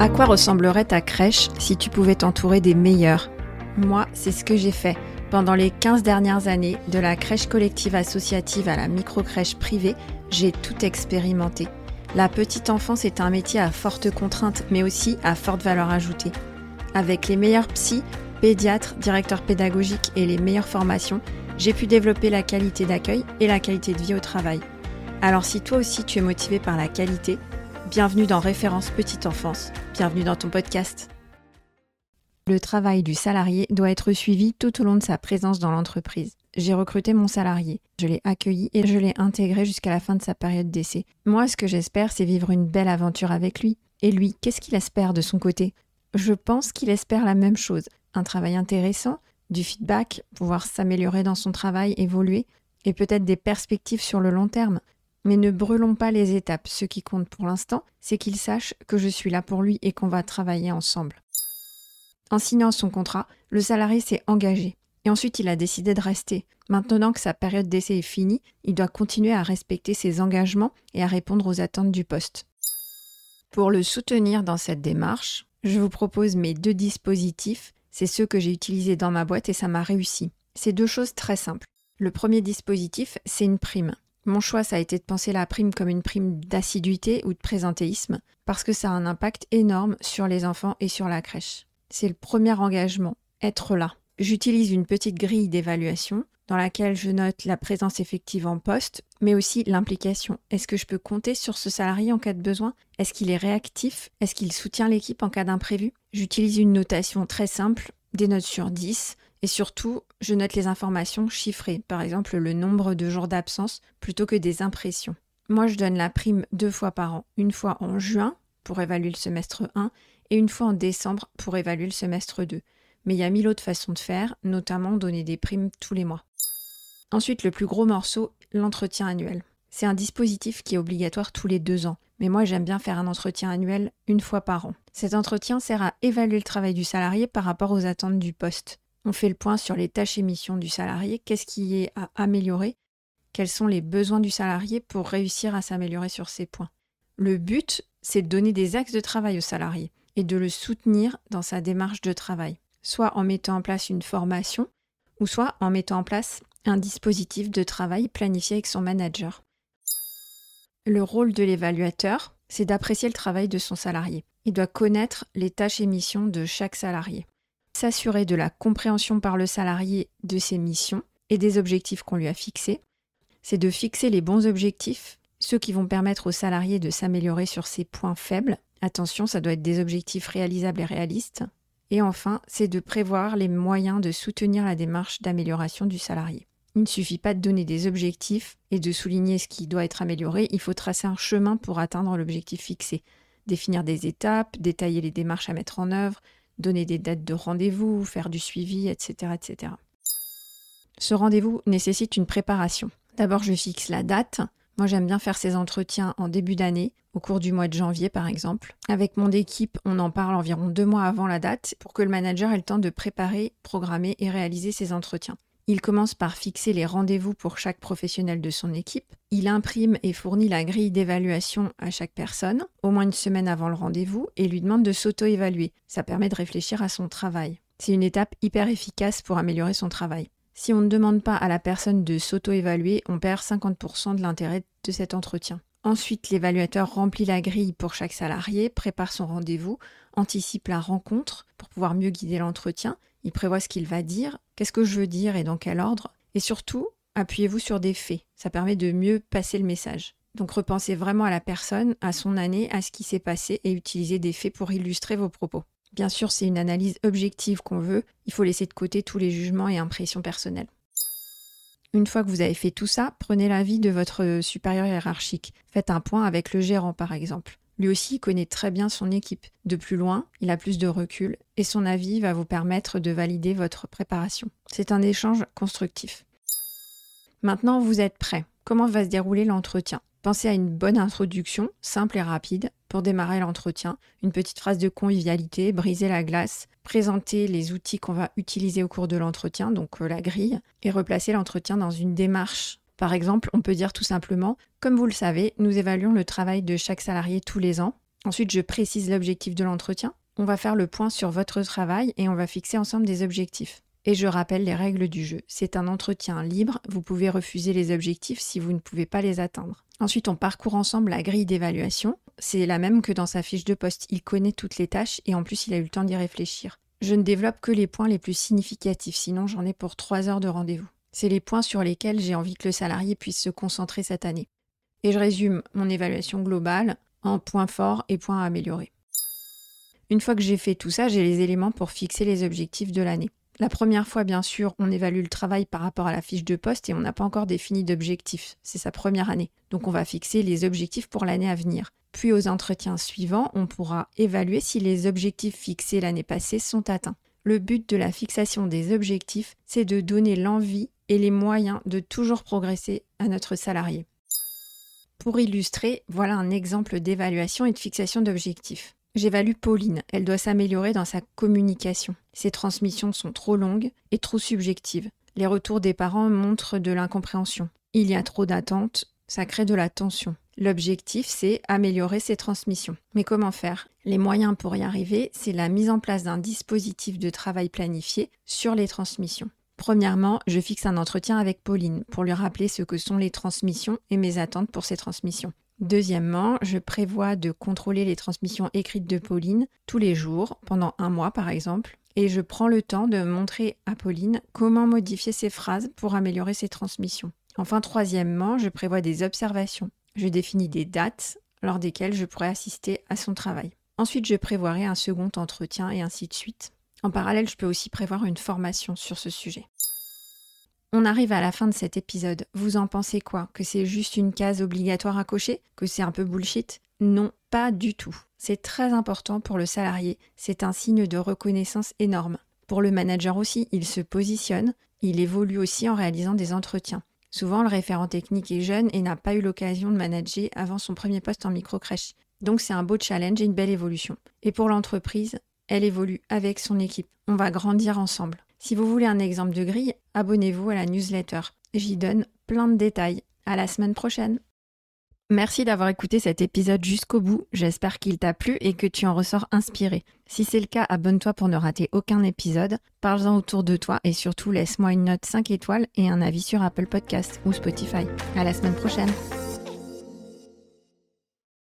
À quoi ressemblerait ta crèche si tu pouvais t'entourer des meilleurs? Moi, c'est ce que j'ai fait. Pendant les 15 dernières années, de la crèche collective associative à la micro-crèche privée, j'ai tout expérimenté. La petite enfance est un métier à forte contrainte, mais aussi à forte valeur ajoutée. Avec les meilleurs psys, pédiatres, directeurs pédagogiques et les meilleures formations, j'ai pu développer la qualité d'accueil et la qualité de vie au travail. Alors si toi aussi tu es motivé par la qualité, Bienvenue dans Référence Petite Enfance. Bienvenue dans ton podcast. Le travail du salarié doit être suivi tout au long de sa présence dans l'entreprise. J'ai recruté mon salarié, je l'ai accueilli et je l'ai intégré jusqu'à la fin de sa période d'essai. Moi, ce que j'espère, c'est vivre une belle aventure avec lui. Et lui, qu'est-ce qu'il espère de son côté? Je pense qu'il espère la même chose. Un travail intéressant, du feedback, pouvoir s'améliorer dans son travail, évoluer, et peut-être des perspectives sur le long terme. Mais ne brûlons pas les étapes. Ce qui compte pour l'instant, c'est qu'il sache que je suis là pour lui et qu'on va travailler ensemble. En signant son contrat, le salarié s'est engagé. Et ensuite, il a décidé de rester. Maintenant que sa période d'essai est finie, il doit continuer à respecter ses engagements et à répondre aux attentes du poste. Pour le soutenir dans cette démarche, je vous propose mes deux dispositifs. C'est ceux que j'ai utilisés dans ma boîte et ça m'a réussi. C'est deux choses très simples. Le premier dispositif, c'est une prime. Mon choix, ça a été de penser la prime comme une prime d'assiduité ou de présentéisme, parce que ça a un impact énorme sur les enfants et sur la crèche. C'est le premier engagement, être là. J'utilise une petite grille d'évaluation dans laquelle je note la présence effective en poste, mais aussi l'implication. Est-ce que je peux compter sur ce salarié en cas de besoin? Est-ce qu'il est réactif? Est-ce qu'il soutient l'équipe en cas d'imprévu? J'utilise une notation très simple, des notes sur 10, et surtout, je note les informations chiffrées, par exemple le nombre de jours d'absence, plutôt que des impressions. Moi, je donne la prime deux fois par an, une fois en juin pour évaluer le semestre 1 et une fois en décembre pour évaluer le semestre 2. Mais il y a mille autres façons de faire, notamment donner des primes tous les mois. Ensuite, le plus gros morceau, l'entretien annuel. C'est un dispositif qui est obligatoire tous les deux ans, mais moi j'aime bien faire un entretien annuel une fois par an. Cet entretien sert à évaluer le travail du salarié par rapport aux attentes du poste. On fait le point sur les tâches et missions du salarié, qu'est-ce qui est à améliorer, quels sont les besoins du salarié pour réussir à s'améliorer sur ces points? Le but, c'est de donner des axes de travail au salarié et de le soutenir dans sa démarche de travail, soit en mettant en place une formation, ou soit en mettant en place un dispositif de travail planifié avec son manager. Le rôle de l'évaluateur, c'est d'apprécier le travail de son salarié. Il doit connaître les tâches et missions de chaque salarié s'assurer de la compréhension par le salarié de ses missions et des objectifs qu'on lui a fixés. C'est de fixer les bons objectifs, ceux qui vont permettre au salarié de s'améliorer sur ses points faibles. Attention, ça doit être des objectifs réalisables et réalistes. Et enfin, c'est de prévoir les moyens de soutenir la démarche d'amélioration du salarié. Il ne suffit pas de donner des objectifs et de souligner ce qui doit être amélioré, il faut tracer un chemin pour atteindre l'objectif fixé, définir des étapes, détailler les démarches à mettre en œuvre, donner des dates de rendez-vous, faire du suivi, etc. etc. Ce rendez-vous nécessite une préparation. D'abord, je fixe la date. Moi, j'aime bien faire ces entretiens en début d'année, au cours du mois de janvier par exemple. Avec mon équipe, on en parle environ deux mois avant la date pour que le manager ait le temps de préparer, programmer et réaliser ces entretiens. Il commence par fixer les rendez-vous pour chaque professionnel de son équipe. Il imprime et fournit la grille d'évaluation à chaque personne, au moins une semaine avant le rendez-vous, et lui demande de s'auto-évaluer. Ça permet de réfléchir à son travail. C'est une étape hyper efficace pour améliorer son travail. Si on ne demande pas à la personne de s'auto-évaluer, on perd 50% de l'intérêt de cet entretien. Ensuite, l'évaluateur remplit la grille pour chaque salarié, prépare son rendez-vous, anticipe la rencontre pour pouvoir mieux guider l'entretien il prévoit ce qu'il va dire, qu'est-ce que je veux dire et dans quel ordre. Et surtout, appuyez-vous sur des faits. Ça permet de mieux passer le message. Donc repensez vraiment à la personne, à son année, à ce qui s'est passé et utilisez des faits pour illustrer vos propos. Bien sûr, c'est une analyse objective qu'on veut, il faut laisser de côté tous les jugements et impressions personnelles. Une fois que vous avez fait tout ça, prenez l'avis de votre supérieur hiérarchique. Faites un point avec le gérant par exemple. Lui aussi connaît très bien son équipe. De plus loin, il a plus de recul et son avis va vous permettre de valider votre préparation. C'est un échange constructif. Maintenant, vous êtes prêt. Comment va se dérouler l'entretien? Pensez à une bonne introduction, simple et rapide, pour démarrer l'entretien. Une petite phrase de convivialité, briser la glace, présenter les outils qu'on va utiliser au cours de l'entretien, donc euh, la grille, et replacer l'entretien dans une démarche par exemple, on peut dire tout simplement, comme vous le savez, nous évaluons le travail de chaque salarié tous les ans. Ensuite, je précise l'objectif de l'entretien. On va faire le point sur votre travail et on va fixer ensemble des objectifs. Et je rappelle les règles du jeu. C'est un entretien libre, vous pouvez refuser les objectifs si vous ne pouvez pas les atteindre. Ensuite, on parcourt ensemble la grille d'évaluation. C'est la même que dans sa fiche de poste. Il connaît toutes les tâches et en plus, il a eu le temps d'y réfléchir. Je ne développe que les points les plus significatifs, sinon j'en ai pour trois heures de rendez-vous. C'est les points sur lesquels j'ai envie que le salarié puisse se concentrer cette année. Et je résume mon évaluation globale en points forts et points à améliorer. Une fois que j'ai fait tout ça, j'ai les éléments pour fixer les objectifs de l'année. La première fois, bien sûr, on évalue le travail par rapport à la fiche de poste et on n'a pas encore défini d'objectifs. C'est sa première année. Donc on va fixer les objectifs pour l'année à venir. Puis aux entretiens suivants, on pourra évaluer si les objectifs fixés l'année passée sont atteints. Le but de la fixation des objectifs, c'est de donner l'envie et les moyens de toujours progresser à notre salarié. Pour illustrer, voilà un exemple d'évaluation et de fixation d'objectifs. J'évalue Pauline, elle doit s'améliorer dans sa communication. Ses transmissions sont trop longues et trop subjectives. Les retours des parents montrent de l'incompréhension. Il y a trop d'attentes, ça crée de la tension. L'objectif, c'est améliorer ses transmissions. Mais comment faire? Les moyens pour y arriver, c'est la mise en place d'un dispositif de travail planifié sur les transmissions. Premièrement, je fixe un entretien avec Pauline pour lui rappeler ce que sont les transmissions et mes attentes pour ces transmissions. Deuxièmement, je prévois de contrôler les transmissions écrites de Pauline tous les jours, pendant un mois par exemple, et je prends le temps de montrer à Pauline comment modifier ses phrases pour améliorer ses transmissions. Enfin, troisièmement, je prévois des observations. Je définis des dates lors desquelles je pourrai assister à son travail. Ensuite, je prévoirai un second entretien et ainsi de suite. En parallèle, je peux aussi prévoir une formation sur ce sujet. On arrive à la fin de cet épisode. Vous en pensez quoi? Que c'est juste une case obligatoire à cocher? Que c'est un peu bullshit? Non, pas du tout. C'est très important pour le salarié. C'est un signe de reconnaissance énorme. Pour le manager aussi, il se positionne, il évolue aussi en réalisant des entretiens. Souvent, le référent technique est jeune et n'a pas eu l'occasion de manager avant son premier poste en micro-crèche. Donc c'est un beau challenge et une belle évolution. Et pour l'entreprise, elle évolue avec son équipe. On va grandir ensemble. Si vous voulez un exemple de grille, abonnez-vous à la newsletter. J'y donne plein de détails. À la semaine prochaine. Merci d'avoir écouté cet épisode jusqu'au bout. J'espère qu'il t'a plu et que tu en ressors inspiré. Si c'est le cas, abonne-toi pour ne rater aucun épisode. Parle-en autour de toi et surtout laisse-moi une note 5 étoiles et un avis sur Apple Podcast ou Spotify. À la semaine prochaine.